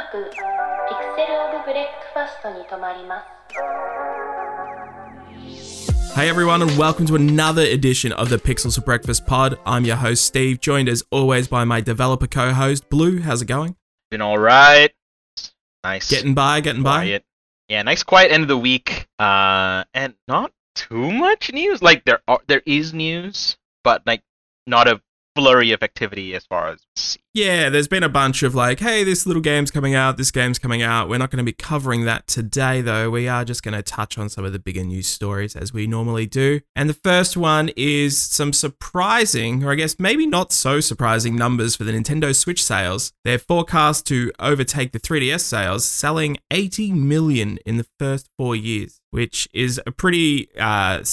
もなくピクセル・オブ・ブレックファストに停まります Hey everyone, and welcome to another edition of the Pixels for Breakfast pod. I'm your host Steve, joined as always by my developer co-host Blue. How's it going? Been all right. Nice. Getting by, getting by. quiet. Yeah, nice quiet end of the week. Uh, and not too much news. Like there are, there is news, but like not a flurry of activity as far as Yeah, there's been a bunch of like, hey, this little game's coming out, this game's coming out. We're not going to be covering that today, though. We are just going to touch on some of the bigger news stories as we normally do. And the first one is some surprising, or I guess maybe not so surprising, numbers for the Nintendo Switch sales. They're forecast to overtake the 3DS sales, selling 80 million in the first four years, which is a pretty uh,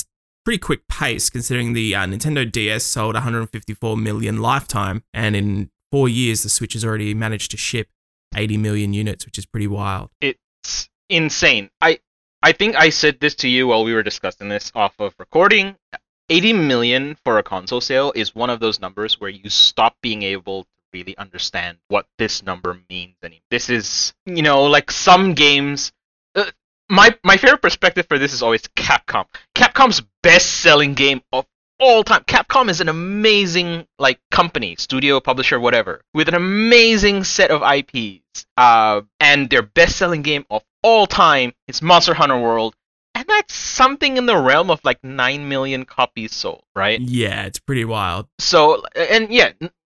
pretty quick pace considering the uh, Nintendo DS sold 154 million lifetime, and in four years the Switch has already managed to ship 80 million units, which is pretty wild. it's insane. I I think I said this to you while we were discussing this off of recording. 80 million for a console sale is one of those numbers where you stop being able to really understand what this number means anymore. This is, you know, like some games my my favorite perspective for this is always Capcom. Capcom's best-selling game of all time. Capcom is an amazing like company, studio, publisher, whatever, with an amazing set of IPs. Uh, and their best-selling game of all time is Monster Hunter World, and that's something in the realm of like nine million copies sold, right? Yeah, it's pretty wild. So and yeah,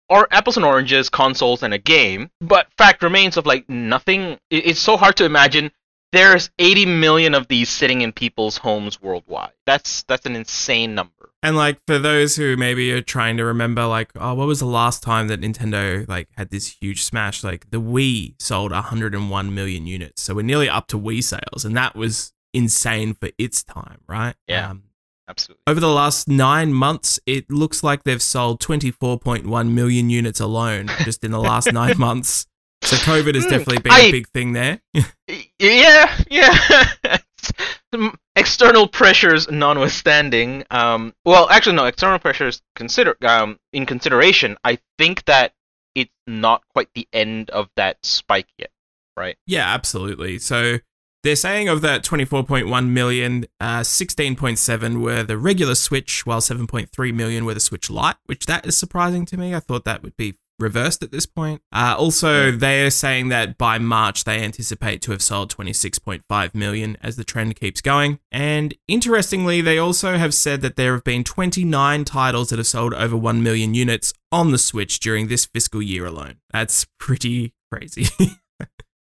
or apples and oranges, consoles and a game. But fact remains of like nothing. It's so hard to imagine. There's 80 million of these sitting in people's homes worldwide. That's that's an insane number. And like for those who maybe are trying to remember, like, oh, what was the last time that Nintendo like had this huge smash? Like the Wii sold 101 million units, so we're nearly up to Wii sales, and that was insane for its time, right? Yeah. Um, Absolutely. over the last nine months, it looks like they've sold 24.1 million units alone just in the last nine months. So COVID has Hmm, definitely been I- a big thing there. Yeah, yeah. External pressures notwithstanding, um, well, actually, no. External pressures consider um, in consideration. I think that it's not quite the end of that spike yet, right? Yeah, absolutely. So they're saying of that 24.1 million, uh, 16.7 were the regular Switch, while 7.3 million were the Switch Lite, which that is surprising to me. I thought that would be reversed at this point. Uh, also, they're saying that by March they anticipate to have sold 26.5 million as the trend keeps going. And interestingly, they also have said that there have been 29 titles that have sold over 1 million units on the Switch during this fiscal year alone. That's pretty crazy.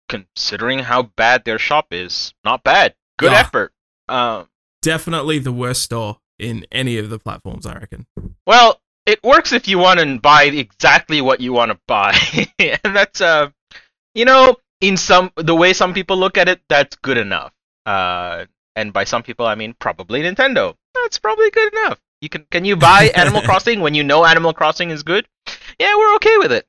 Considering how bad their shop is, not bad. Good Yeah. effort. Um, definitely the worst store in any of the platforms, I reckon. Well, it works if you want to buy exactly what you want to buy, and that's uh, you know, in some the way some people look at it, that's good enough. Uh, and by some people, I mean probably Nintendo. That's probably good enough. You can can you buy Animal Crossing when you know Animal Crossing is good? Yeah, we're okay with it.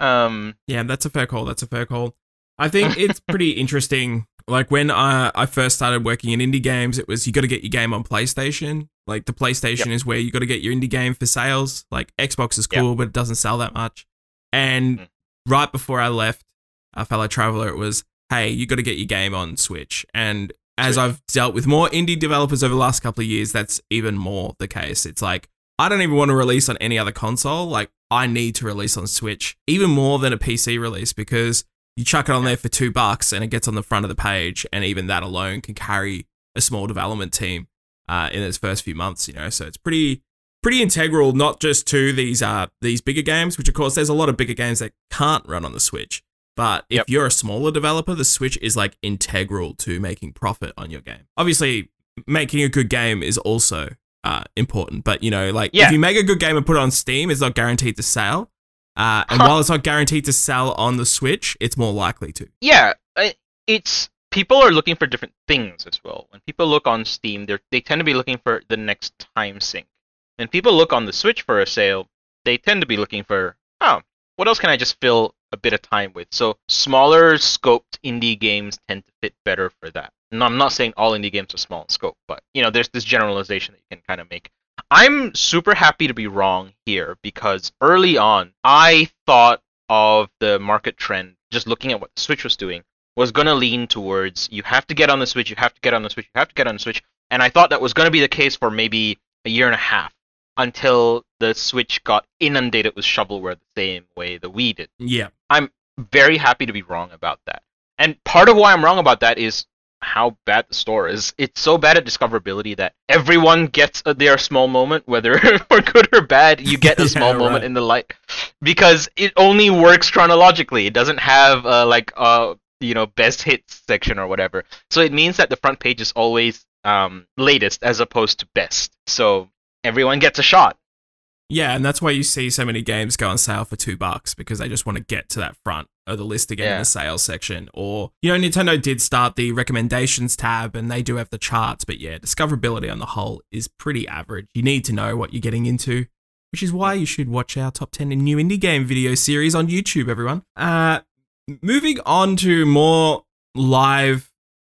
Um, Yeah, that's a fair call. That's a fair call. I think it's pretty interesting. Like when I, I first started working in indie games, it was you got to get your game on PlayStation. Like the PlayStation is where you got to get your indie game for sales. Like Xbox is Yep. cool, but it doesn't sell that much. And Mm. right before I left, a fellow traveler, it was, hey, you got to get your game on Switch. And as Switch. I've dealt with more indie developers over the last couple of years, that's even more the case. It's like I don't even want to release on any other console. Like I need to release on Switch, even more than a PC release, because you chuck it on there for two bucks and it gets on the front of the page, and even that alone can carry a small development team uh, in its first few months. You know, so it's pretty pretty integral, not just to these uh these bigger games, which of course there's a lot of bigger games that can't run on the Switch. But if Yep. you're a smaller developer, the Switch is like integral to making profit on your game. Obviously, making a good game is also uh, important. But you know, like Yeah. if you make a good game and put it on Steam, it's not guaranteed to sell. Uh, and Huh. while it's not guaranteed to sell on the Switch, it's more likely to. yeah, it's people are looking for different things as well. When people look on Steam, they they tend to be looking for the next time sink. When people look on the Switch for a sale, they tend to be looking for oh, what else can I just fill a bit of time with? So smaller scoped indie games tend to fit better for that. No, I'm not saying all indie games are small in scope, but you know, there's this generalization that you can kind of make. I'm super happy to be wrong here because early on, I thought of the market trend just looking at what Switch was doing, was going to lean towards you have to get on the Switch, you have to get on the Switch, you have to get on the Switch. And I thought that was going to be the case for maybe a year and a half until the Switch got inundated with shovelware the same way the Wii did. Yeah. I'm very happy to be wrong about that. And part of why I'm wrong about that is how bad the store is. It's so bad at discoverability that everyone gets a, their small moment, whether for good or bad. You get a Yeah, small moment right. in the light because it only works chronologically. It doesn't have uh, like uh you know best hits section or whatever. So it means that the front page is always um latest as opposed to best. So everyone gets a shot. Yeah, and that's why you see so many games go on sale for two bucks because they just want to get to that front of the list again in the sales section. Or, you know, Nintendo did start the recommendations tab and they do have the charts, but yeah, discoverability on the whole is pretty average. You need to know what you're getting into, which is why you should watch our top 10 in new indie game video series on YouTube, everyone. Uh, moving on to more live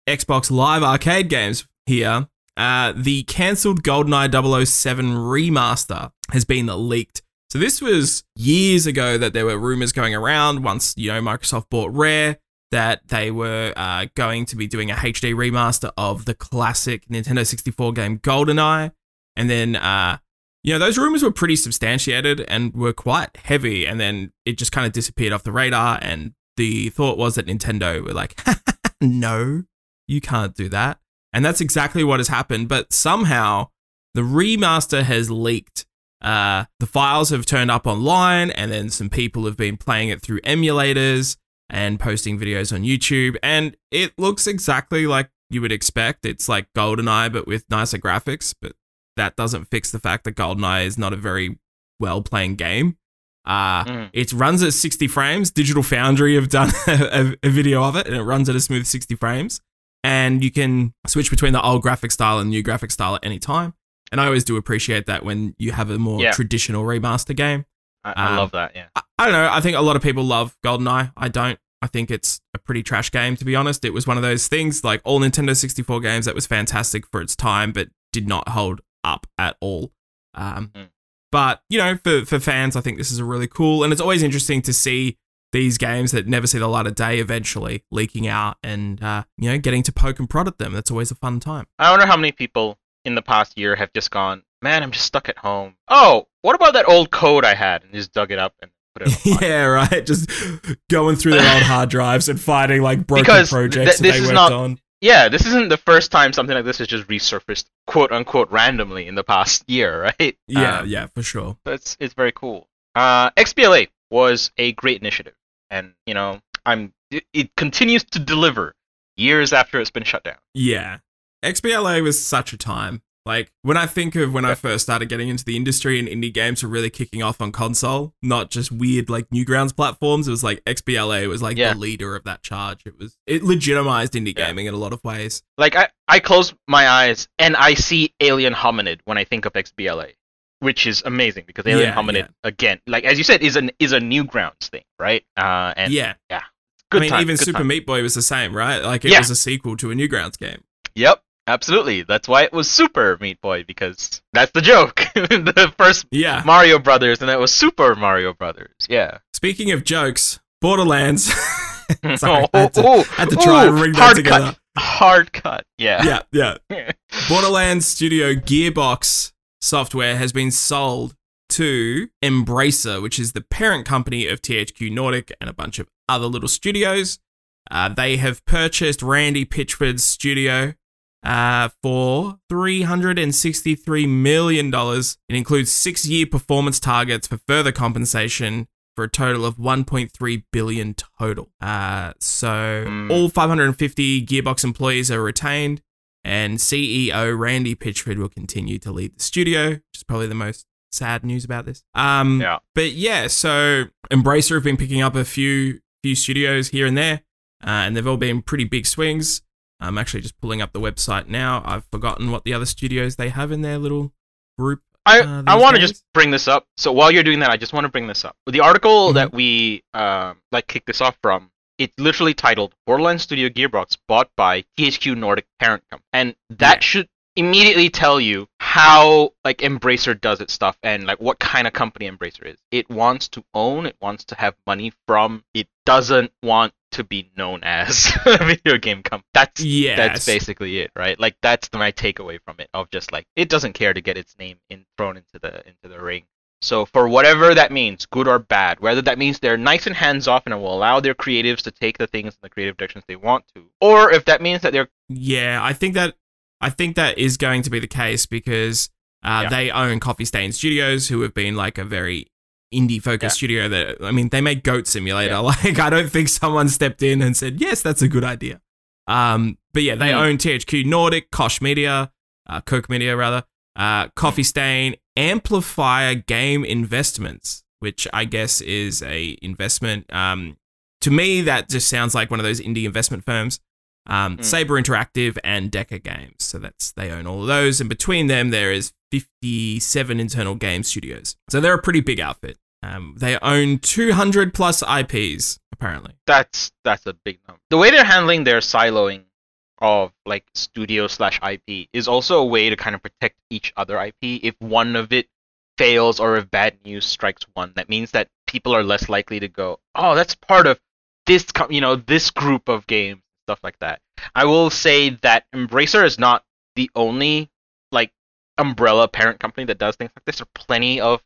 Xbox Live arcade games here. Uh, the cancelled GoldenEye 007 remaster has been leaked. So this was years ago that there were rumors going around once, you know, Microsoft bought Rare that they were uh, going to be doing a HD remaster of the classic Nintendo 64 game GoldenEye. And then, uh, you know, those rumors were pretty substantiated and were quite heavy. And then it just kind of disappeared off the radar. And the thought was that Nintendo were like, no, you can't do that. And that's exactly what has happened. But somehow the remaster has leaked. Uh, the files have turned up online, and then some people have been playing it through emulators and posting videos on YouTube. And it looks exactly like you would expect. It's like GoldenEye, but with nicer graphics. But that doesn't fix the fact that GoldenEye is not a very well playing game. Uh, Mm. it runs at 60 frames. Digital Foundry have done a, a video of it, and it runs at a smooth 60 frames. And you can switch between the old graphic style and new graphic style at any time. And I always do appreciate that when you have a more Yeah. traditional remaster game. I, I Um, love that. Yeah. I, I don't know. I think a lot of people love GoldenEye. I don't. I think it's a pretty trash game, to be honest. It was one of those things like all Nintendo 64 games that was fantastic for its time, but did not hold up at all. Um, Mm. But, you know, for, for fans, I think this is a really cool. And it's always interesting to see these games that never see the light of day eventually leaking out and, uh, you know, getting to poke and prod at them. That's always a fun time. I wonder how many people in the past year have just gone, man, I'm just stuck at home. Oh, what about that old code I had? And just dug it up and put it yeah, right. Just going through their old hard drives and finding like broken Because projects th- that they is worked not- on. Yeah, this isn't the first time something like this has just resurfaced, quote unquote, randomly in the past year, right? Yeah, Um, yeah, for sure. it's it's very cool. Uh, XBLA was a great initiative, and you know, I'm it, it continues to deliver years after it's been shut down. Yeah. XBLA was such a time. Like, when I think of when I first started getting into the industry and indie games were really kicking off on console, not just weird, like, Newgrounds platforms, it was like XBLA was like Yeah. the leader of that charge. It was, it legitimized indie Yeah. gaming in a lot of ways. Like I I close my eyes and I see Alien Hominid when I think of XBLA, which is amazing because Alien Yeah, Hominid again, like as you said, is an is a Newgrounds thing, right? Uh, and yeah. yeah. good I mean, time, even Super time. Meat Boy was the same, right? Like, it was a sequel to a Newgrounds game. Yep, absolutely. That's why it was Super Meat Boy because that's the joke. the first Yeah. Mario Brothers, and it was Super Mario Brothers. Yeah. Speaking of jokes, Borderlands. Sorry, I had to, oh, had to try and ring that hard together. cut. Hard cut. Yeah. yeah, yeah. Borderlands Studio Gearbox software has been sold to Embracer, which is the parent company of THQ Nordic and a bunch of other little studios. Uh, they have purchased Randy Pitchford's studio uh, for $363 million. It includes six year performance targets for further compensation for a total of 1.3 billion total. Uh, so Hmm. all 550 Gearbox employees are retained, and CEO Randy Pitchford will continue to lead the studio, which is probably the most sad news about this. Um, Yeah. But yeah, so Embracer have been picking up a few few studios here and there, uh, and they've all been pretty big swings. I'm actually just pulling up the website now. I've forgotten what the other studios they have in their little group. I, uh, I want to just bring this up. So while you're doing that, I just want to bring this up. The article Mhm. that we um, like kicked this off from, it's literally titled "Borderlands Studio Gearbox bought by THQ Nordic parent company," and that Yeah. should immediately tell you how like Embracer does its stuff and like what kind of company Embracer is. It wants to own, it wants to have money from, it doesn't want to be known as a video game company. That's Yes. that's basically it, right? Like that's my takeaway from it of just like it doesn't care to get its name in thrown into the into the ring. So for whatever that means, good or bad, whether that means they're nice and hands off and will allow their creatives to take the things in the creative directions they want to, or if that means that they're Yeah, I think that I think that is going to be the case because uh, Yeah. they own Coffee Stain Studios, who have been like a very indie focused Yeah. studio. That I mean, they make Goat Simulator. Yeah. Like, I don't think someone stepped in and said, "Yes, that's a good idea." Um, but yeah, they Hmm. own THQ Nordic, Koch Media, uh, Coke Media rather, uh, Coffee Stain, Amplifier Game Investments, which I guess is a investment. Um, to me, that just sounds like one of those indie investment firms. Um, Hmm. Saber Interactive and DECA Games. So that's they own all of those, and between them there is 57 internal game studios. So they're a pretty big outfit. Um, they own 200 plus IPs apparently. that's that's a big number. The way they're handling their siloing of like studio slash IP is also a way to kind of protect each other IP. If one of it fails or if bad news strikes one, that means that people are less likely to go, oh, that's part of this, co- you know, this group of games, stuff like that. I will say that Embracer is not the only like umbrella parent company that does things like this. There are plenty of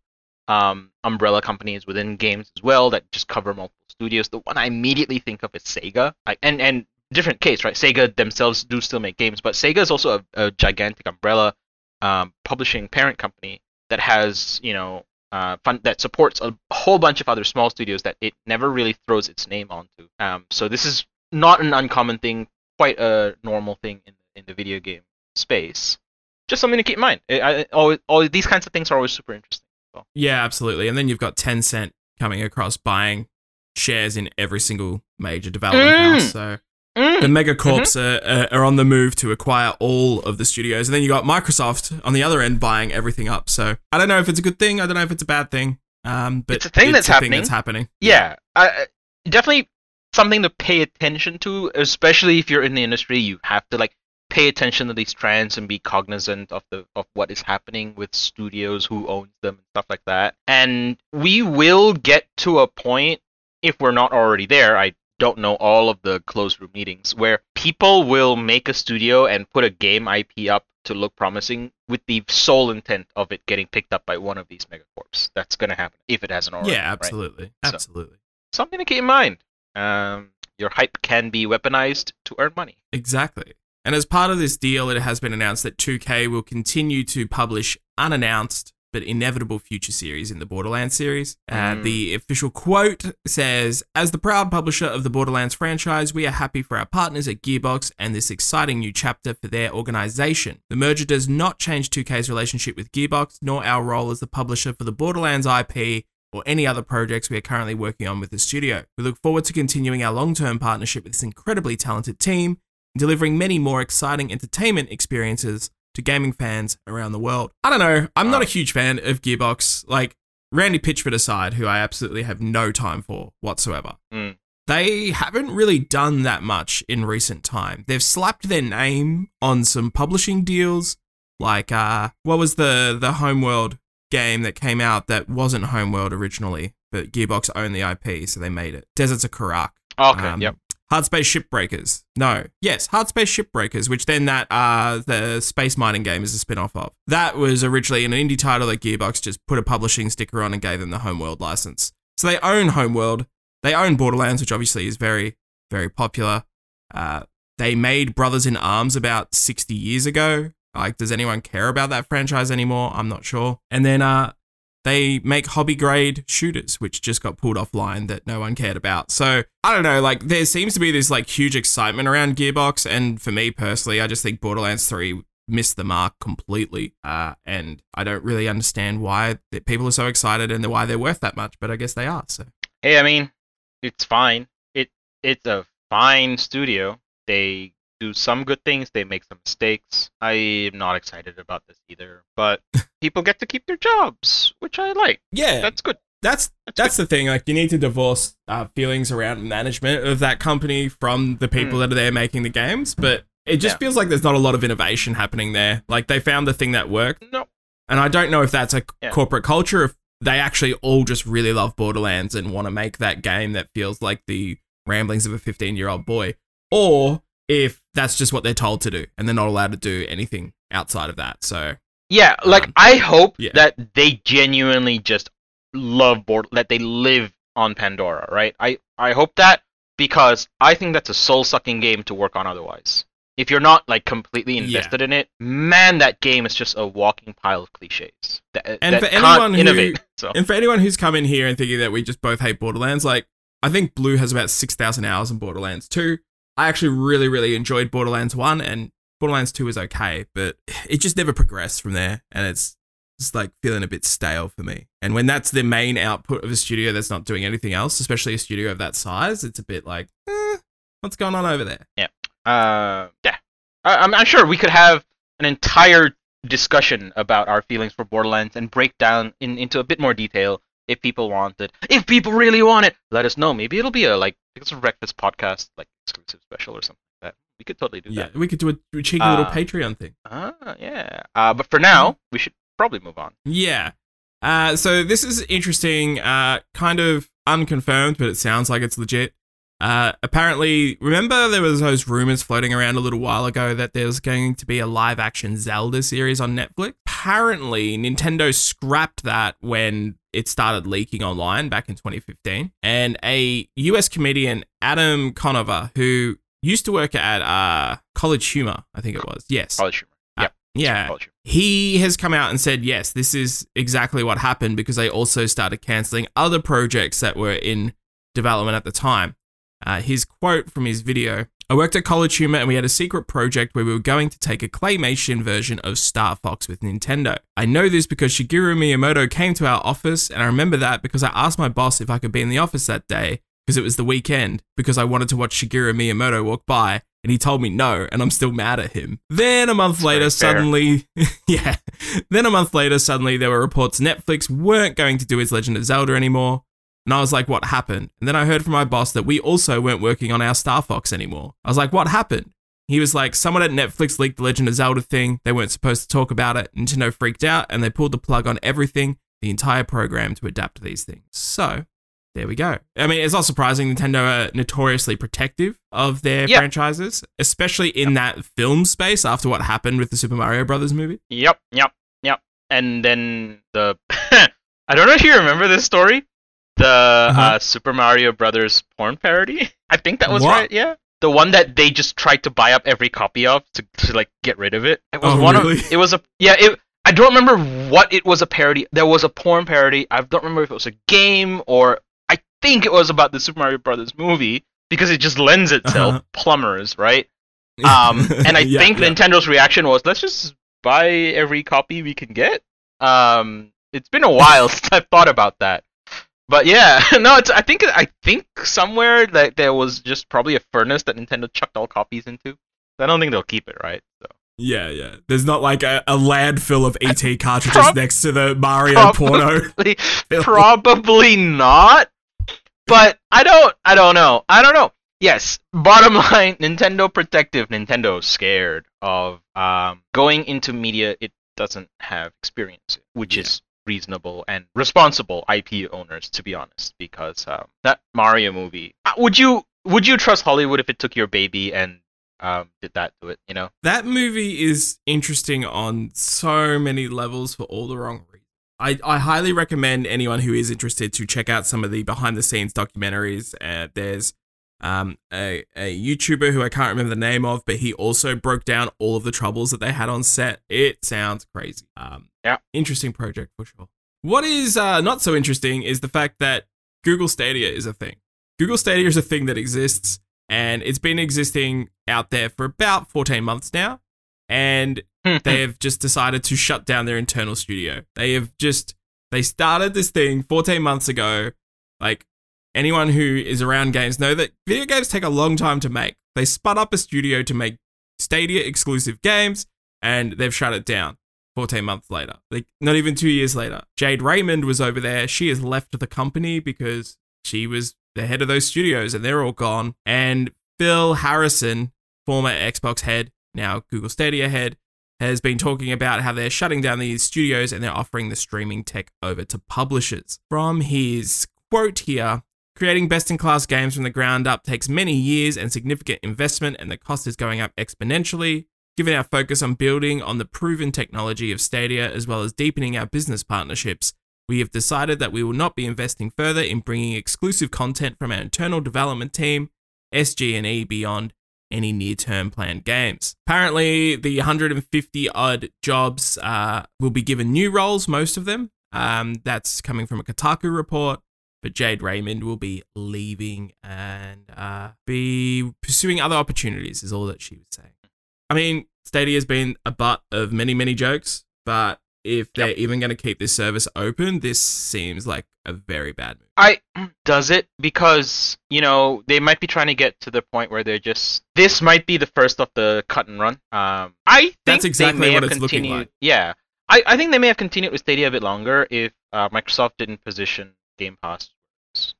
um, umbrella companies within games as well that just cover multiple studios. The one I immediately think of is Sega, like, and and different case, right? Sega themselves do still make games, but Sega is also a, a gigantic umbrella um, publishing parent company that has you know uh, fun that supports a whole bunch of other small studios that it never really throws its name onto. Um, so this is not an uncommon thing, quite a normal thing in in the video game space. Just something to keep in mind. I, I, always, all these kinds of things are always super interesting. Yeah, absolutely. And then you've got Tencent coming across buying shares in every single major development Mm. house. So Mm. the megacorps are, are on the move to acquire all of the studios. And then you got Microsoft on the other end buying everything up. So I don't know if it's a good thing. I don't know if it's a bad thing. Um, but It's a thing that's thing happening. that's happening. yeah, I- definitely something to pay attention to, especially if you're in the industry. You have to like pay attention to these trends and be cognizant of the of what is happening with studios, who owns them, and stuff like that. And we will get to a point if we're not already there. I don't know all of the closed room meetings where people will make a studio and put a game IP up to look promising with the sole intent of it getting picked up by one of these megacorps. That's going to happen if it hasn't already. yeah, right? absolutely. So- Absolutely. something to keep in mind. Um, your hype can be weaponized to earn money. Exactly. And as part of this deal, it has been announced that 2K will continue to publish unannounced but inevitable future series in the Borderlands series. Uh, Mm. the official quote says As the proud publisher of the Borderlands franchise, we are happy for our partners at Gearbox and this exciting new chapter for their organization. The merger does not change 2K's relationship with Gearbox, nor our role as the publisher for the Borderlands IP or any other projects we are currently working on with the studio. We look forward to continuing our long term partnership with this incredibly talented team and delivering many more exciting entertainment experiences to gaming fans around the world. I don't know, I'm not a huge fan of Gearbox. Like, Randy Pitchford aside, who I absolutely have no time for whatsoever. Mm. They haven't really done that much in recent time. They've slapped their name on some publishing deals, like uh, what was the the Homeworld game that came out that wasn't Homeworld originally, but Gearbox owned the IP, so they made it. Deserts of Kharak. Okay, Um, yep. Hardspace Shipbreakers. No. Yes, Hardspace Shipbreakers, which then that uh the space mining game is a spin-off of. That was originally an indie title that Gearbox just put a publishing sticker on and gave them the Homeworld license. So they own Homeworld. They own Borderlands, which obviously is very, very popular. Uh, they made Brothers in Arms about 60 years ago. Like, does anyone care about that franchise anymore? I'm not sure. And then uh, they make hobby grade shooters, which just got pulled offline that no one cared about. So I don't know, like there seems to be this like huge excitement around Gearbox, and for me personally, I just think Borderlands 3 missed the mark completely. Uh, and I don't really understand why people are so excited and why they're worth that much, but I guess they are. So Hey, I mean, it's fine. It it's a fine studio. They do some good things. They make some mistakes. I am not excited about this either. But people get to keep their jobs, which I like. yeah, That's good. that's That's that's the thing. Like you need to divorce uh, feelings around management of that company from the people Mm. that are there making the games. But it just Yeah. feels like there's not a lot of innovation happening there. Like they found the thing that worked, No. and I don't know if that's a Yeah. corporate culture, if they actually all just really love Borderlands and want to make that game that feels like the ramblings of a 15 year old boy, or if that's just what they're told to do and they're not allowed to do anything outside of that. So Yeah, like Um, I hope yeah. that they genuinely just love board that they live on Pandora, right? I I hope that because I think that's a soul sucking game to work on otherwise. If you're not like completely Yeah. invested in it, man, that game is just a walking pile of cliches. That, And that for can't anyone who- innovate. So And for anyone who's come in here and thinking that we just both hate Borderlands, like I think Blue has about six thousand hours in Borderlands two. I actually really, really enjoyed Borderlands one, and Borderlands two is okay, but it just never progressed from there, and it's just like feeling a bit stale for me. And when that's the main output of a studio that's not doing anything else, especially a studio of that size, it's a bit like, eh, what's going on over there? uh, yeah, I, I'm, I'm sure we could have an entire discussion about our feelings for Borderlands and break down in, into a bit more detail if people want it. If people really want it, let us know. Maybe it'll be a like it's a breakfast podcast like exclusive special or something like that. We could totally do that. Yeah, that. we could do a, cheeky little Uh, Patreon thing. Ah, yeah. Uh, but for now, we should probably move on. Yeah. Uh, so this is interesting, uh, kind of unconfirmed, but it sounds like it's legit. Uh, apparently, remember there was those rumors floating around a little while ago that there was going to be a live action Zelda series on Netflix. Apparently, Nintendo scrapped that when it started leaking online back in 2015. And a US comedian, Adam Conover, who used to work at uh, College Humor, I think it was. Yes. College humor. Uh, yeah College humor. he has come out and said, yes, this is exactly what happened because they also started canceling other projects that were in development at the time. Uh, his quote from his video I worked at College Humor and we had a secret project where we were going to take a claymation version of Star Fox with Nintendo. I know this because Shigeru Miyamoto came to our office, and I remember that because I asked my boss if I could be in the office that day because it was the weekend because I wanted to watch Shigeru Miyamoto walk by. And he told me no, and I'm still mad at him. Then a month later, suddenly, yeah. Then a month later, suddenly there were reports Netflix weren't going to do his Legend of Zelda anymore. And I was like, what happened? And then I heard from my boss that we also weren't working on our Star Fox anymore. I was like, what happened? He was like, someone at Netflix leaked the Legend of Zelda thing. They weren't supposed to talk about it. Nintendo freaked out and they pulled the plug on everything, the entire program to adapt to these things. So there we go. I mean, it's not surprising Nintendo are notoriously protective of their Yeah. franchises, especially in that film space after what happened with the Super Mario Brothers movie. Yep, yep, yep. And then the I don't know if you remember this story, the Uh-huh. uh, Super Mario Brothers porn parody. I think that was What? right. Yeah, the one that they just tried to buy up every copy of to, to like get rid of it. It was Oh, one really? of it was a yeah. It I don't remember what it was a parody. There was a porn parody. I don't remember if it was a game or I think it was about the Super Mario Brothers movie because it just lends itself Uh-huh. plumbers right. Um, and I Yeah, think yeah. Nintendo's reaction was, let's just buy every copy we can get. Um, it's been a while since I've thought about that. But yeah, no, it's, I think I think somewhere that there was just probably a furnace that Nintendo chucked all copies into. I don't think they'll keep it, right? So Yeah, yeah. There's not like a, a landfill of ET cartridges Prob- next to the Mario porno. probably, probably not. But I don't, I don't know. I don't know. Yes, bottom line, Nintendo protective, Nintendo scared of um, going into media it doesn't have experience, which Yeah. is reasonable and responsible IP owners, to be honest. Because um, that Mario movie, uh, would you would you trust Hollywood if it took your baby and um, did that to it? You know? That movie is interesting on so many levels for all the wrong reasons. I, I highly recommend anyone who is interested to check out some of the behind the scenes documentaries. Uh, there's um, a, a YouTuber who I can't remember the name of, but he also broke down all of the troubles that they had on set. It sounds crazy. Um, Yeah. Interesting project for sure. What is uh, not so interesting is the fact that Google Stadia is a thing. Google Stadia is a thing that exists, and it's been existing out there for about 14 months now. And they have just decided to shut down their internal studio. They have just they started this thing 14 months ago. Like anyone who is around games know that video games take a long time to make. They spun up a studio to make Stadia exclusive games and they've shut it down 14 months later. Like not even 2 years later. Jade Raymond was over there. She has left the company because she was the head of those studios and they're all gone. And Phil Harrison, former Xbox head, now Google Stadia head, has been talking about how they're shutting down these studios and they're offering the streaming tech over to publishers. From his quote here, creating best in class games from the ground up takes many years and significant investment, and the cost is going up exponentially. Given our focus on building on the proven technology of Stadia as well as deepening our business partnerships, we have decided that we will not be investing further in bringing exclusive content from our internal development team, SG&E beyond any near-term planned games. Apparently, the 150 odd jobs uh, will be given new roles, most of them. Um, that's coming from a Kotaku report. But Jade Raymond will be leaving and uh, be pursuing other opportunities, is all that she was saying. I mean, Stadia has been a butt of many, many jokes, but if they're Yep. even going to keep this service open, this seems like a very bad move. I does it because you know they might be trying to get to the point where they're just this might be the first of the cut and run. Um, I think That's they exactly may what have it's looking continued- like. Yeah, I, I think they may have continued with Stadia a bit longer if uh, Microsoft didn't position Game Pass.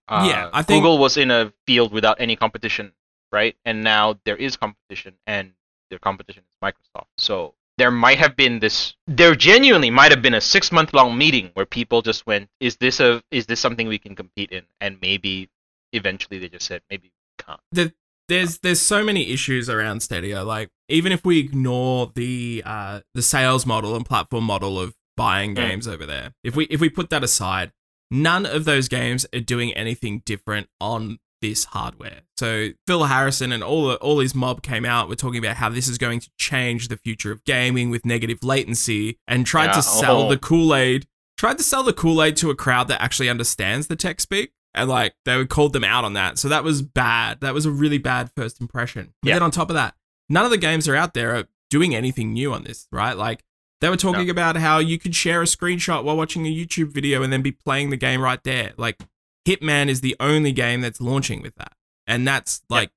Uh, Yeah, I think- Google was in a field without any competition, right? And now there is competition, and their competition is Microsoft. So there might have been this. There genuinely might have been a six month long meeting where people just went, "Is this a? Is this something we can compete in?" And maybe eventually they just said, "Maybe we can't." the, there's there's so many issues around Stadia. Like even if we ignore the uh, the sales model and platform model of buying Mm. games over there, if we if we put that aside, none of those games are doing anything different on this hardware. So Phil Harrison and all the, all his mob came out. We're talking about how this is going to change the future of gaming with negative latency, and tried Yeah, to sell oh. the Kool Aid. Tried to sell the Kool Aid to a crowd that actually understands the tech speak and like they called them out on that. So that was bad. That was a really bad first impression. But Yeah. then on top of that, none of the games are out there are doing anything new on this, right? Like they were talking about how you could share a screenshot while watching a YouTube video and then be playing the game right there. Like Hitman is the only game that's launching with that. And that's like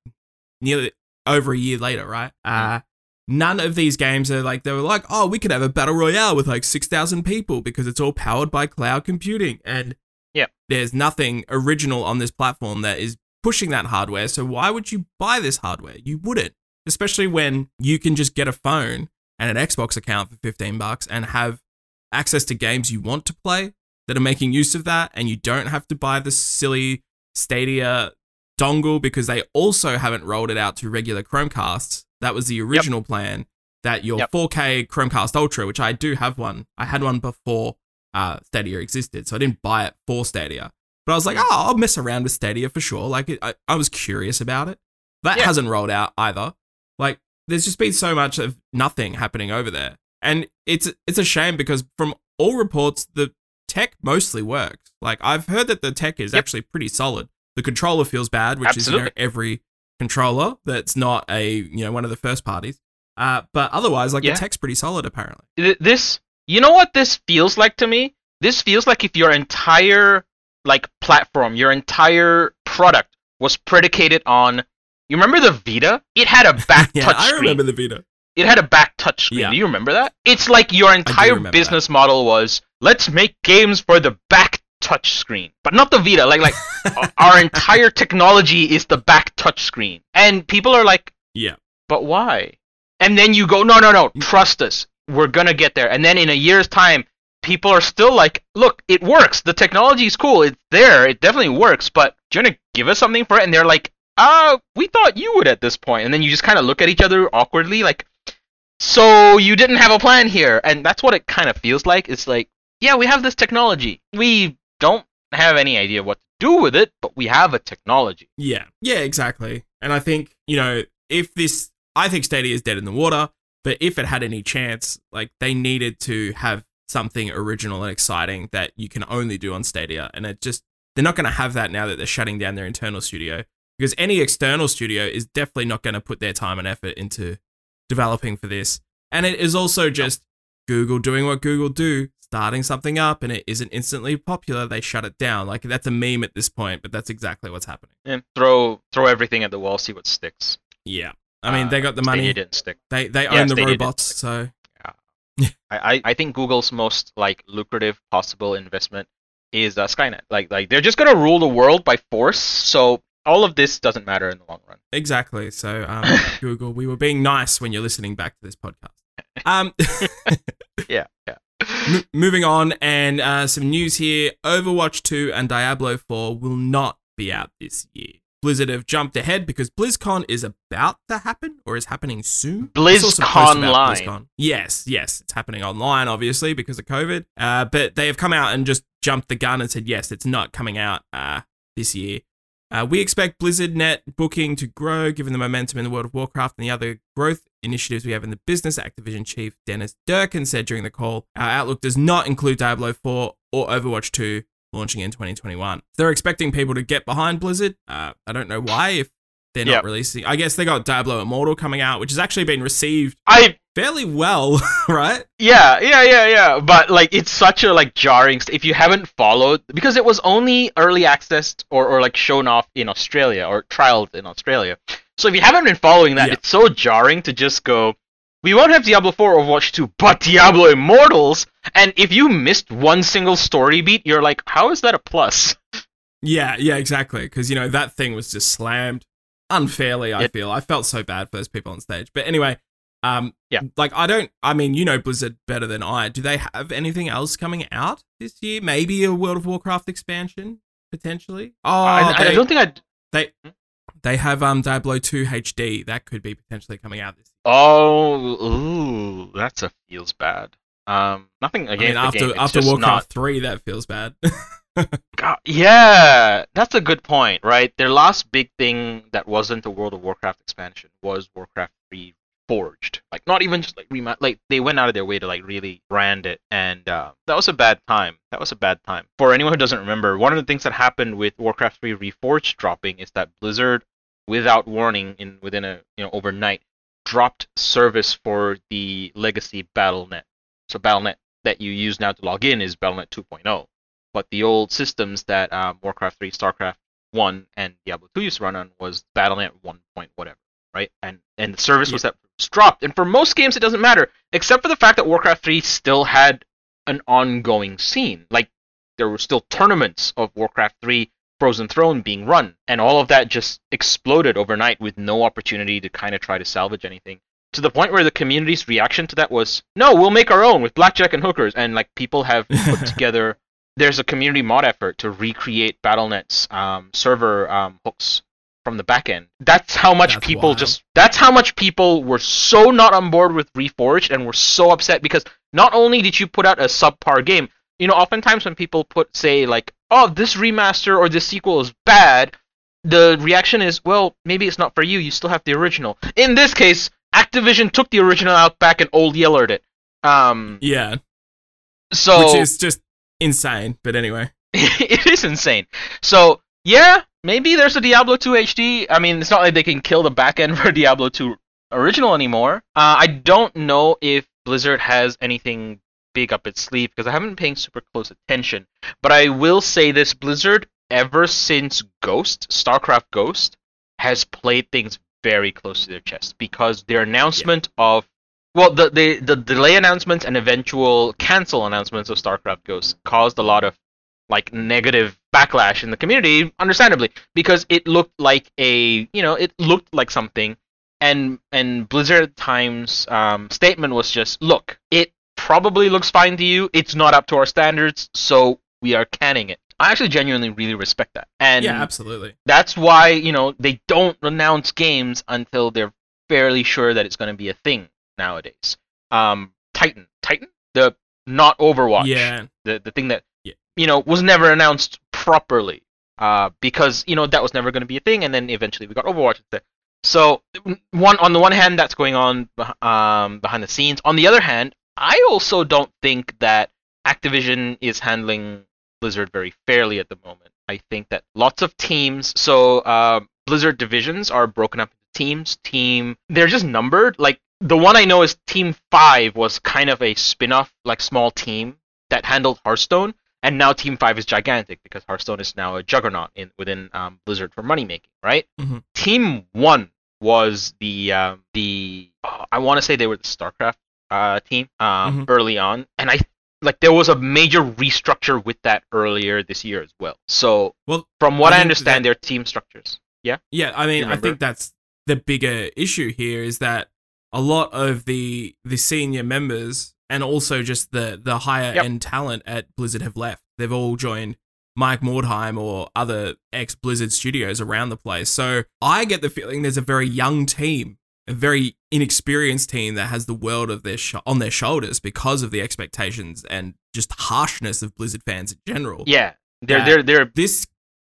nearly over a year later, right? Uh none of these games are like they were like, "Oh, we could have a battle royale with like 6,000 people because it's all powered by cloud computing." And yeah. there's nothing original on this platform that is pushing that hardware. So why would you buy this hardware? You wouldn't, especially when you can just get a phone and an Xbox account for 15 bucks and have access to games you want to play that are making use of that and you don't have to buy the silly Stadia dongle because they also haven't rolled it out to regular Chromecasts. That was the original plan that your Yep. 4K Chromecast Ultra, which I do have one. I had one before uh, Stadia existed, so I didn't buy it for Stadia. But I was like, oh, I'll mess around with Stadia for sure. Like, I, I was curious about it. That Yeah. hasn't rolled out either. Like, there's just been so much of nothing happening over there, and it's it's a shame because from all reports, the tech mostly works. Like, I've heard that the tech is Yep. actually pretty solid. The controller feels bad, which is you know, every controller that's not a you know one of the first parties. Uh, but otherwise, like Yeah. the tech's pretty solid apparently. This, you know what this feels like to me? This feels like if your entire like platform, your entire product was predicated on. You remember the Vita? It had a back Yeah, touch I screen. remember the Vita. it had a back touch screen. Yeah. Do you remember that? It's like your entire business model was let's make games for the back touch screen, but not the Vita. Like like our- our entire technology is the back touch screen, and people are like, Yeah. but why? And then you go, no, no, no, Mm. trust us, we're gonna get there. And then in a year's time, people are still like, look, it works. The technology is cool. It's there. It definitely works. But do you wanna give us something for it? And they're like, uh, we thought you would at this point. And then you just kind of look at each other awkwardly, like, so you didn't have a plan here. And that's what it kind of feels like. It's like, yeah, we have this technology. We don't have any idea what to do with it, but we have a technology. Yeah. Yeah, exactly. And I think, you know, if this I think Stadia is dead in the water, but if it had any chance, like they needed to have something original and exciting that you can only do on Stadia. And it just they're not gonna have that now that they're shutting down their internal studio. Because any external studio is definitely not gonna put their time and effort into developing for this. And it is also just Google doing what Google do, starting something up and it isn't instantly popular, they shut it down. Like that's a meme at this point, but that's exactly what's happening. And throw throw everything at the wall, see what sticks. Yeah. I mean, Uh, they got the Stadia money. didn't stick. They they Yeah, own the robots, so I, I, I think Google's most like lucrative possible investment is uh, Skynet. Like like they're just gonna rule the world by force. So all of this doesn't matter in the long run. Exactly. So, um, Google, we were being nice when you're listening back to this podcast. Um, Yeah, yeah. m- moving on, and uh, some news here Overwatch 2 and Diablo 4 will not be out this year. Blizzard have jumped ahead because BlizzCon is about to happen or is happening soon. I saw some posts about BlizzConline. BlizzCon. Yes, yes, it's happening online, obviously, because of COVID. Uh, but they have come out and just jumped the gun and said, yes, it's not coming out uh, this year. Uh, we expect Blizzard net booking to grow given the momentum in the World of Warcraft and the other growth initiatives we have in the business. Activision chief Dennis Durkin said during the call, Our outlook does not include Diablo 4 or Overwatch 2 launching in 2021. They're expecting people to get behind Blizzard. Uh, I don't know why if they're not releasing. I guess they got Diablo Immortal coming out, which has actually been received I fairly well, right? yeah, yeah, yeah, yeah. But like it's such a like jarring st- if you haven't followed because it was only early access or, or like shown off in Australia or trialed in Australia. So if you haven't been following that, Yeah. it's so jarring to just go we won't have Diablo 4 or Overwatch 2, but Diablo Immortals. And if you missed one single story beat, you're like, how is that a plus? Yeah, yeah, exactly. Because you know that thing was just slammed unfairly. I It- feel I felt so bad for those people on stage. But anyway, um, Yeah. like I don't. I mean, you know Blizzard better than I. Do they have anything else coming out this year? Maybe a World of Warcraft expansion potentially. Oh, I, I don't think I'd. they they have um Diablo two HD that could be potentially coming out this. Oh, ooh, that's a feels bad. Um, nothing I against mean, after. After Warcraft not- three, that feels bad. God, yeah, that's a good point, right? Their last big thing that wasn't a World of Warcraft expansion was Warcraft 3 Forged. Like, not even just like rema- like they went out of their way to like really brand it, and uh, that was a bad time. That was a bad time. For anyone who doesn't remember, one of the things that happened with Warcraft 3 Reforged dropping is that Blizzard, without warning, in within a you know overnight, dropped service for the legacy BattleNet. So BattleNet that you use now to log in is BattleNet 2.0 but the old systems that um, Warcraft 3, StarCraft 1, and Diablo 2 used to run on was BattleNet 1. Point whatever, right? And and the service was that was dropped. And for most games, it doesn't matter, except for the fact that Warcraft 3 still had an ongoing scene. Like there were still tournaments of Warcraft 3 Frozen Throne being run, and all of that just exploded overnight with no opportunity to kind of try to salvage anything. To the point where the community's reaction to that was, "No, we'll make our own with blackjack and hookers," and like people have put together there's a community mod effort to recreate BattleNet's um, server um, hooks from the back end. That's how much That's people wild. just. That's how much people were so not on board with Reforged and were so upset because not only did you put out a subpar game, you know, oftentimes when people put say like, "Oh, this remaster or this sequel is bad," the reaction is, "Well, maybe it's not for you. You still have the original." In this case, Activision took the original out back and old yellered it. Um, yeah, so which is just insane. But anyway, it is insane. So yeah, maybe there's a Diablo 2 HD. I mean, it's not like they can kill the back end for Diablo 2 original anymore. Uh, I don't know if Blizzard has anything big up its sleeve because I haven't been paying super close attention. But I will say this: Blizzard, ever since Ghost, StarCraft Ghost, has played things very close to their chest because their announcement of well, the, the the delay announcements and eventual cancel announcements of StarCraft Ghost caused a lot of like negative backlash in the community, understandably, because it looked like a you know it looked like something, and and Blizzard times um, statement was just look, it probably looks fine to you, it's not up to our standards, so we are canning it. I actually genuinely really respect that, and yeah, absolutely. that's why you know they don't announce games until they're fairly sure that it's going to be a thing nowadays. Um, Titan, Titan, the not Overwatch, Yeah, the the thing that Yeah. you know was never announced properly, uh, because you know that was never going to be a thing, and then eventually we got Overwatch. So one on the one hand, that's going on um, behind the scenes. On the other hand, I also don't think that Activision is handling Blizzard very fairly at the moment. I think that lots of teams, so uh, Blizzard divisions are broken up into teams. Team, they're just numbered. Like the one I know is Team Five was kind of a spin-off, like small team that handled Hearthstone, and now Team Five is gigantic because Hearthstone is now a juggernaut in within um, Blizzard for money making, right? Mhm. Team One was the um, the oh, I want to say they were the StarCraft uh, team um, Mhm. early on, and I like there was a major restructure with that earlier this year as well. So Well, from what I I, understand, that- their team structures. Yeah. Yeah, I mean, I think that's the bigger issue here is that a lot of the the senior members and also just the the higher Yep. end talent at Blizzard have left. They've all joined Mike Morhaime or other ex Blizzard studios around the place. So I get the feeling there's a very young team, a very inexperienced team that has the world of their sh- on their shoulders because of the expectations and just harshness of Blizzard fans in general. Yeah, they're they're they're This,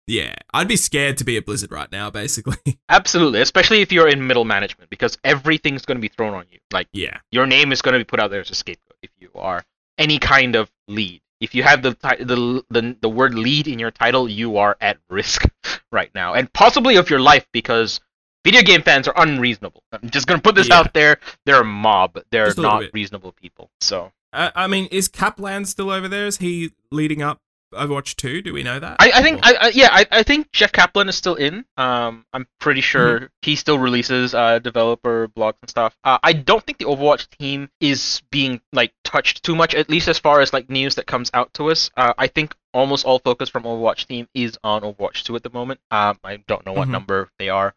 yeah, I'd be scared to be at Blizzard right now, basically. absolutely, especially if you're in middle management, because everything's going to be thrown on you. Like yeah. your name is going to be put out there as a scapegoat if you are any kind of lead. If you have the the the the word lead in your title, you are at risk right now, and possibly of your life because video game fans are unreasonable. I'm just gonna put this Yeah. out there. They're a mob. They're not bit. reasonable people. So Uh, I mean, is Kaplan still over there? Is he leading up Overwatch 2? Do we know that? I, I think I, I yeah I, I think Jeff Kaplan is still in. Um, I'm pretty sure Mm-hmm. he still releases uh developer blogs and stuff. Uh, I don't think the Overwatch team is being like touched too much, at least as far as like news that comes out to us. Uh, I think almost all focus from Overwatch team is on Overwatch 2 at the moment. Um, I don't know what Mhm. number they are.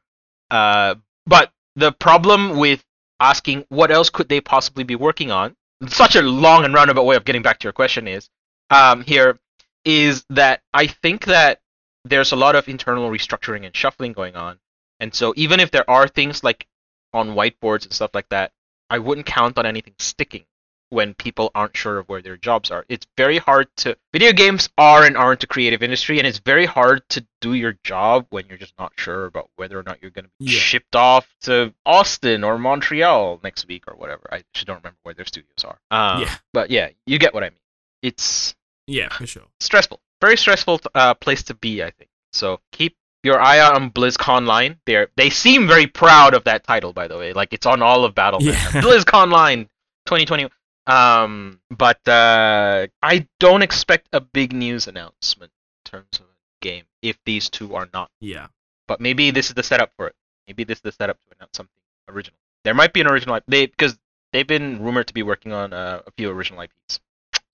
Uh, but the problem with asking what else could they possibly be working on, such a long and roundabout way of getting back to your question is, um, here is that I think that there's a lot of internal restructuring and shuffling going on. And so even if there are things like on whiteboards and stuff like that, I wouldn't count on anything sticking when people aren't sure of where their jobs are. It's very hard to video games are and aren't a creative industry and it's very hard to do your job when you're just not sure about whether or not you're going to be Yeah. shipped off to Austin or Montreal next week or whatever. I actually don't remember where their studios are. Um, Yeah. But yeah, you get what I mean. It's yeah, for sure. stressful. Very stressful uh, place to be, I think. So keep your eye out on BlizzConline. They they seem very proud of that title, by the way. Like it's on all of Battle.net. Yeah. BlizzConline 2020. Um, but uh, I don't expect a big news announcement in terms of a game if these two are not. Yeah. But maybe this is the setup for it. Maybe this is the setup to announce something original. There might be an original IP. They because they've been rumored to be working on uh, a few original IPs. So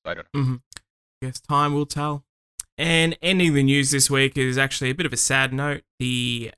I don't know. Guess time will tell. And ending the news this week is actually a bit of a sad note. The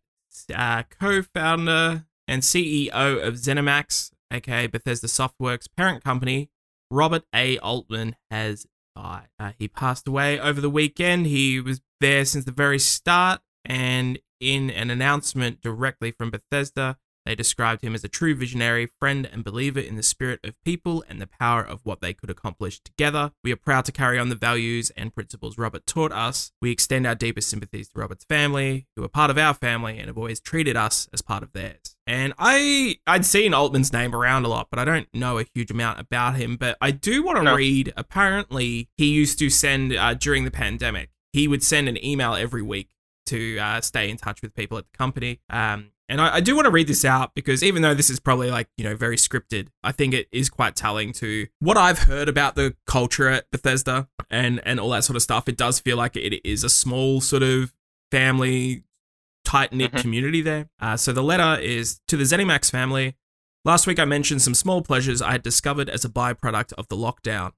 uh, co founder and CEO of ZeniMax, aka Bethesda Softworks parent company, Robert A. Altman, has died. Uh, he passed away over the weekend. He was there since the very start, and in an announcement directly from Bethesda, they described him as a true visionary, friend, and believer in the spirit of people and the power of what they could accomplish together. We are proud to carry on the values and principles Robert taught us. We extend our deepest sympathies to Robert's family, who are part of our family and have always treated us as part of theirs. And I I'd seen Altman's name around a lot, but I don't know a huge amount about him. But I do want to No. read. Apparently, he used to send uh, during the pandemic. He would send an email every week to uh, stay in touch with people at the company. Um, and I, I do want to read this out because even though this is probably like, you know, very scripted, I think it is quite telling to what I've heard about the culture at Bethesda and, and all that sort of stuff. It does feel like it is a small sort of family, tight knit Mhm. community there. Uh, so the letter is to the ZeniMax family. Last week I mentioned some small pleasures I had discovered as a byproduct of the lockdown.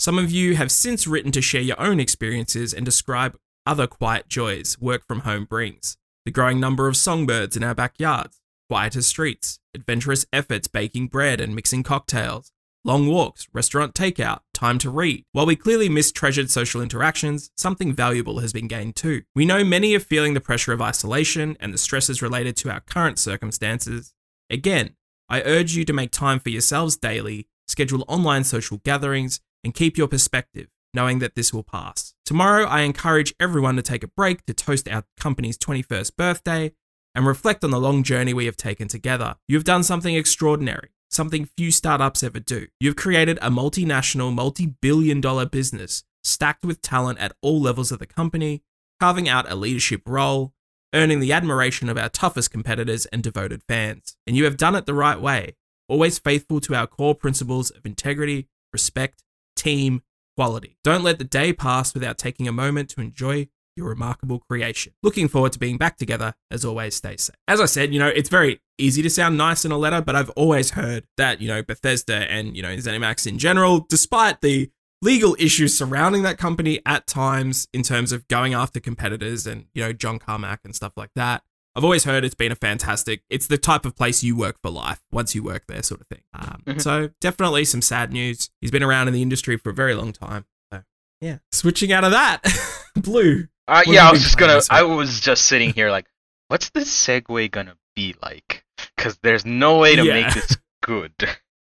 Some of you have since written to share your own experiences and describe other quiet joys work from home brings. The growing number of songbirds in our backyards, quieter streets, adventurous efforts baking bread and mixing cocktails, long walks, restaurant takeout, time to read. While we clearly miss treasured social interactions, something valuable has been gained too. We know many are feeling the pressure of isolation and the stresses related to our current circumstances. Again, I urge you to make time for yourselves daily, schedule online social gatherings, and keep your perspective, knowing that this will pass. Tomorrow, I encourage everyone to take a break to toast our company's 21st birthday and reflect on the long journey we have taken together. You have done something extraordinary, something few startups ever do. You've created a multinational, multi billion dollar business stacked with talent at all levels of the company, carving out a leadership role, earning the admiration of our toughest competitors and devoted fans. And you have done it the right way, always faithful to our core principles of integrity, respect, team, quality. Don't let the day pass without taking a moment to enjoy your remarkable creation. Looking forward to being back together. As always, stay safe. As I said, you know, it's very easy to sound nice in a letter, but I've always heard that, you know, Bethesda and, you know, ZeniMax in general, despite the legal issues surrounding that company at times in terms of going after competitors and, you know, John Carmack and stuff like that, I've always heard it's been a fantastic. It's the type of place you work for life once you work there, sort of thing. Um, Mhm. So definitely some sad news. He's been around in the industry for a very long time. So yeah, switching out of that, blue. Uh, yeah, I was just gonna. I was just sitting here like, what's the segue gonna be like? Because there's no way to Yeah. make this good.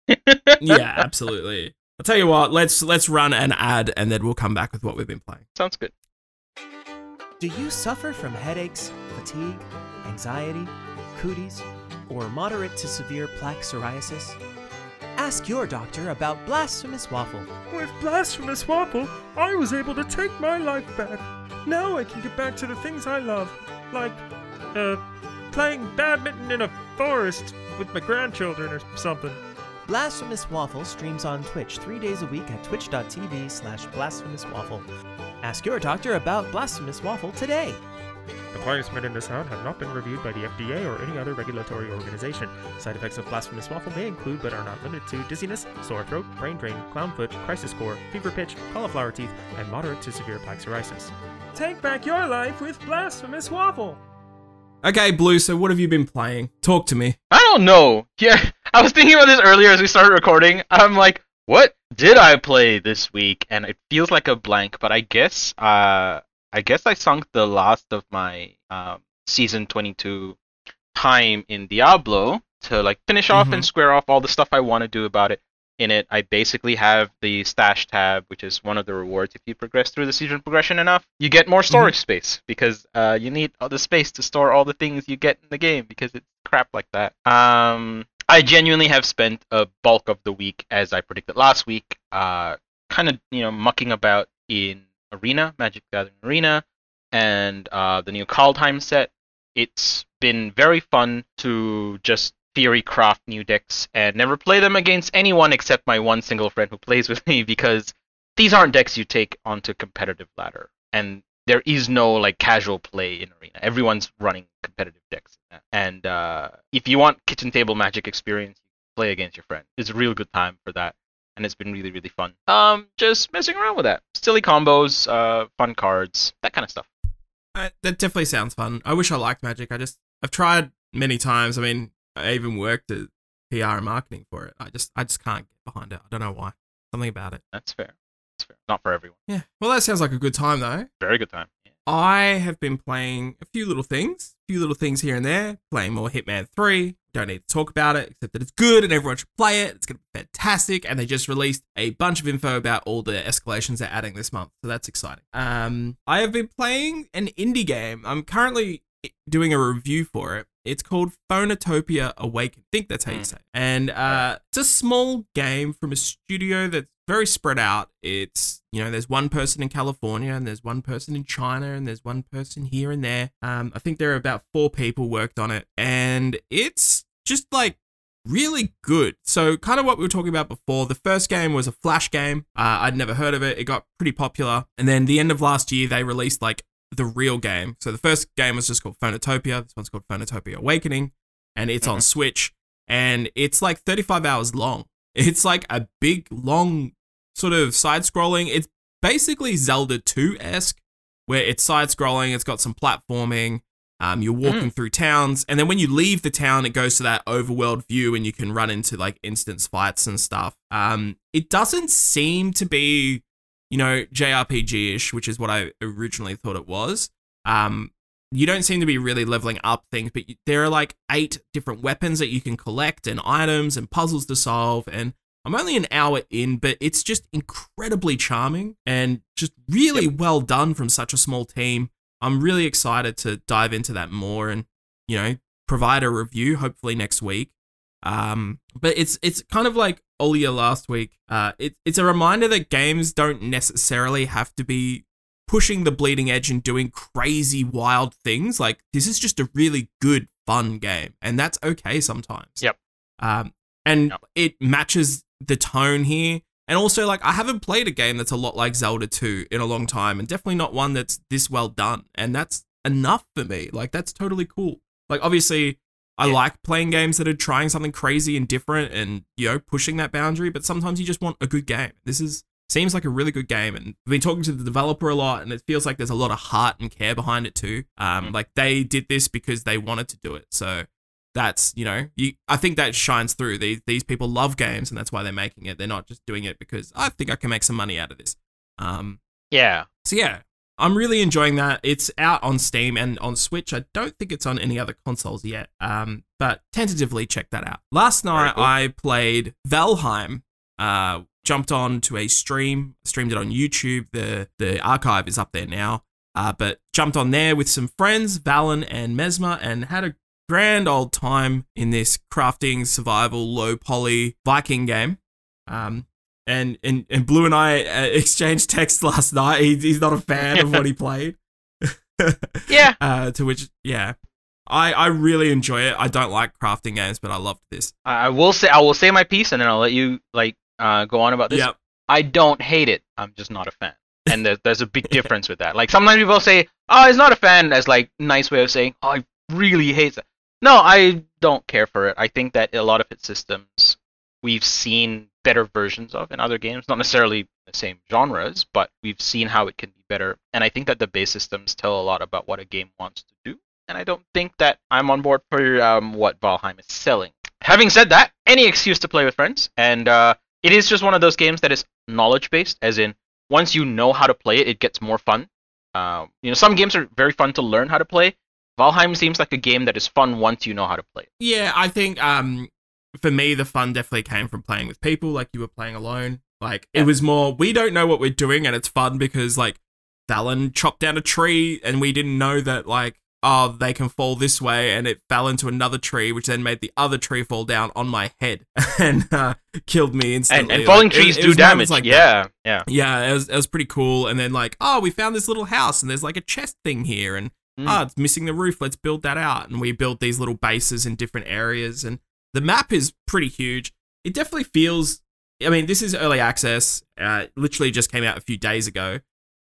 Yeah, absolutely. I'll tell you what. Let's let's run an ad and then we'll come back with what we've been playing. Sounds good. Do you suffer from headaches, fatigue, anxiety, cooties, or moderate to severe plaque psoriasis? Ask your doctor about Blasphemous Waffle. With Blasphemous Waffle, I was able to take my life back. Now I can get back to the things I love, like, uh, playing badminton in a forest with my grandchildren or something. Blasphemous Waffle streams on Twitch three days a week at twitch.tv slash blasphemouswaffle. Ask your doctor about Blasphemous Waffle today. The products made in this sound have not been reviewed by the FDA or any other regulatory organization. Side effects of Blasphemous Waffle may include, but are not limited to, dizziness, sore throat, brain drain, clownfoot, crisis core, fever pitch, cauliflower teeth, and moderate to severe plaque psoriasis. Take back your life with Blasphemous Waffle! Okay, blue. So what have you been playing? Talk to me. I don't know. Yeah, I was thinking about this earlier as we started recording. I'm like, what did I play this week? And it feels like a blank, but I guess, uh, I guess I sunk the last of my um, season 22 time in Diablo to like finish off and square off all the stuff I want to do about it. In it, I basically have the stash tab, which is one of the rewards if you progress through the season progression enough. You get more storage space because uh, you need all the space to store all the things you get in the game because it's crap like that. Um, I genuinely have spent a bulk of the week, as I predicted last week, uh, kind of you know mucking about in Arena, Magic the Gathering Arena, and uh, the new Kaldheim set. It's been very fun to just theory craft new decks and never play them against anyone except my one single friend who plays with me because these aren't decks you take onto competitive ladder. And there is no like casual play in arena. Everyone's running competitive decks and uh, if you want kitchen table magic experience play against your friend. It's a real good time for that and it's been really really fun um just messing around with that silly combos uh fun cards that kind of stuff Uh, that definitely sounds fun. I wish I liked Magic. I just I've tried many times. I mean, I even worked at PR and marketing for it. I just I just can't get behind it. I don't know why. Something about it. that's fair that's fair not for everyone Yeah. Well, that sounds like a good time though. very good time yeah. I have been playing a few little things, a few little things here and there. Playing more Hitman 3. Don't need to talk about it, except that it's good and everyone should play it. It's going to be fantastic. And they just released a bunch of info about all the escalations they're adding this month. So that's exciting. Um, I have been playing an indie game. I'm currently doing a review for it. It's called Phoenotopia Awaken. I think that's how you Mm. say it. And uh, it's a small game from a studio that's very spread out. It's, you know, there's one person in California and there's one person in China and there's one person here and there. Um, I think there are about four people worked on it. And it's just like really good. So, kind of what we were talking about before. The first game was a Flash game. Uh, I'd never heard of it. It got pretty popular. And then the end of last year, they released like the real game. So, the first game was just called Phoenotopia. This one's called Phoenotopia Awakening. And it's on Mhm. Switch. And it's like 35 hours long. It's like a big, long sort of side scrolling. It's basically Zelda 2 esque, where it's side scrolling, it's got some platforming. Um, you're walking through towns, and then when you leave the town, it goes to that overworld view, and you can run into like instance fights and stuff. Um, it doesn't seem to be, you know, JRPG ish, which is what I originally thought it was. Um, you don't seem to be really leveling up things, but you, there are like eight different weapons that you can collect, and items, and puzzles to solve. And I'm only an hour in, but it's just incredibly charming and just really well done from such a small team. I'm really excited to dive into that more and you know provide a review hopefully next week. Um, but it's it's kind of like Olija last week. Uh, it, it's a reminder that games don't necessarily have to be pushing the bleeding edge and doing crazy wild things. Like this is just a really good fun game, and that's okay sometimes. Yep. Um, and Yep. it matches the tone here. And also, like, I haven't played a game that's a lot like Zelda 2 in a long time, and definitely not one that's this well done. And that's enough for me. Like, that's totally cool. Like, obviously, I Yeah. like playing games that are trying something crazy and different and, you know, pushing that boundary, but sometimes you just want a good game. This is seems like a really good game. And I've been talking to the developer a lot, and it feels like there's a lot of heart and care behind it too. Um, Mhm. like they did this because they wanted to do it. So that's you know, you I think that shines through. These these people love games, and that's why they're making it. They're not just doing it because I think I can make some money out of this. Um, Yeah. so yeah, I'm really enjoying that. It's out on Steam and on Switch. I don't think it's on any other consoles yet. Um, but tentatively check that out. Last night cool. I played Valheim. Uh, jumped on to a stream, streamed it on YouTube. The the archive is up there now. Uh, but jumped on there with some friends, Valen and Mesmer, and had a grand old time in this crafting survival low poly Viking game. Um, and and and Blue and I uh, exchanged texts last night. He, he's not a fan of what he played. Yeah. Uh, to which, yeah, I I really enjoy it. I don't like crafting games, but I loved this. I will say I will say my piece, and then I'll let you like uh, go on about this. Yep. I don't hate it. I'm just not a fan. And there's, there's a big difference with that. Like sometimes people say, "Oh, he's not a fan," as like nice way of saying, "Oh, I really hate it." No, I don't care for it. I think that a lot of its systems we've seen better versions of in other games, not necessarily the same genres, but we've seen how it can be better. And I think that the base systems tell a lot about what a game wants to do. And I don't think that I'm on board for um, what Valheim is selling. Having said that, any excuse to play with friends, and uh, it is just one of those games that is knowledge based, as in once you know how to play it, it gets more fun. Um, you know, some games are very fun to learn how to play. Valheim seems like a game that is fun once you know how to play it. Yeah, I think um for me the fun definitely came from playing with people, like you were playing alone. Like Yeah. it was more we don't know what we're doing and it's fun because like Valen chopped down a tree and we didn't know that like oh they can fall this way and it fell into another tree which then made the other tree fall down on my head and uh, killed me And, instantly. and falling Like, it- trees it do moments damage. like that. yeah, yeah. Yeah, it was, it was pretty cool. And then like, oh, we found this little house and there's like a chest thing here and Mm. ah, it's missing the roof. Let's build that out. And we build these little bases in different areas. And the map is pretty huge. It definitely feels. I mean, this is early access. Uh, literally just came out a few days ago.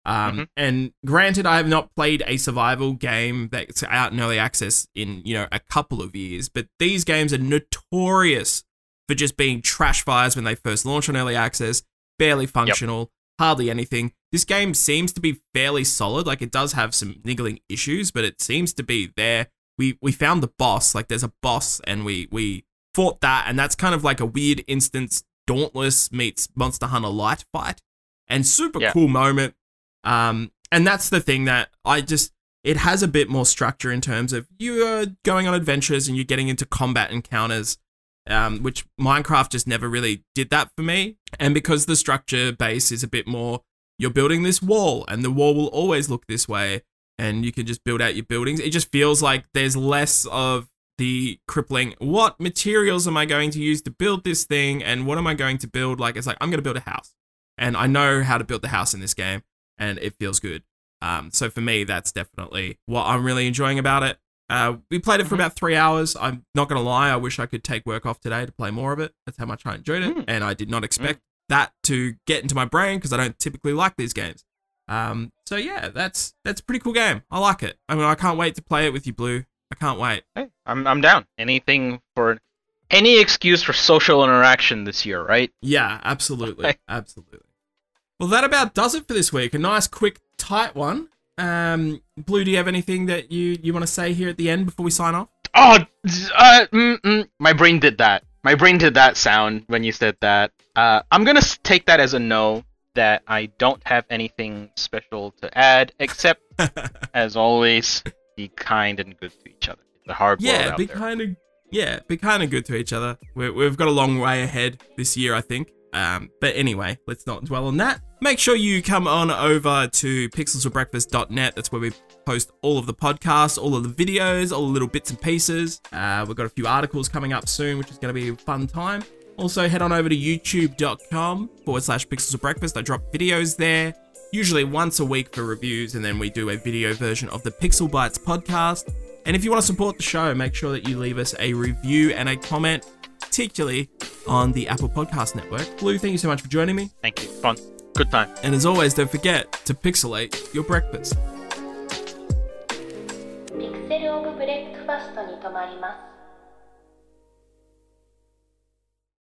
Um, Mhm. And granted, I have not played a survival game that's out in early access in you know a couple of years, but these games are notorious for just being trash fires when they first launch on early access, barely functional, hardly anything. This game seems to be fairly solid. Like it does have some niggling issues, but it seems to be there. We we found the boss. Like there's a boss, and we we fought that, and that's kind of like a weird instance. Dauntless meets Monster Hunter Light fight, and super Yeah. cool moment. Um, and that's the thing that I just it has a bit more structure in terms of you are going on adventures and you're getting into combat encounters um, which Minecraft just never really did that for me. And because the structure base is a bit more, you're building this wall, and the wall will always look this way, and you can just build out your buildings. It just feels like there's less of the crippling. What materials am I going to use to build this thing, and what am I going to build? Like it's like I'm going to build a house, and I know how to build the house in this game, and it feels good. Um, so for me, that's definitely what I'm really enjoying about it. Uh, we played it for Mhm. about three hours. I'm not gonna lie. I wish I could take work off today to play more of it. That's how much I enjoyed it, Mm. and I did not expect that to get into my brain because I don't typically like these games. Um, so yeah, that's that's a pretty cool game. I like it. I mean, I can't wait to play it with you, Blue. I can't wait. Hey, I'm I'm down. Anything for any excuse for social interaction this year, right? Yeah, absolutely, absolutely. Well, that about does it for this week. A nice, quick, tight one. Um, Blue, do you have anything that you you want to say here at the end before we sign off? Oh, uh, mm, mm, my brain did that. My brain did that sound when you said that. Uh, I'm gonna take that as a no. That I don't have anything special to add, except as always, be kind and good to each other. A hard world yeah, be kind of yeah, be kind of good to each other. we we've got a long way ahead this year, I think. Um, but anyway, let's not dwell on that. Make sure you come on over to pixelsforbreakfast.net. That's where we post all of the podcasts, all of the videos, all the little bits and pieces. Uh, we've got a few articles coming up soon, which is going to be a fun time. Also, head on over to youtube.com forward slash pixels of breakfast. I drop videos there, usually once a week for reviews, and then we do a video version of the Pixel Bites podcast. And if you want to support the show, make sure that you leave us a review and a comment, particularly on the Apple Podcast Network. Blue, thank you so much for joining me. Thank you. Fun. Good time. And as always, don't forget to pixelate your breakfast. ピクセル・オブ・ブレックファストに止まります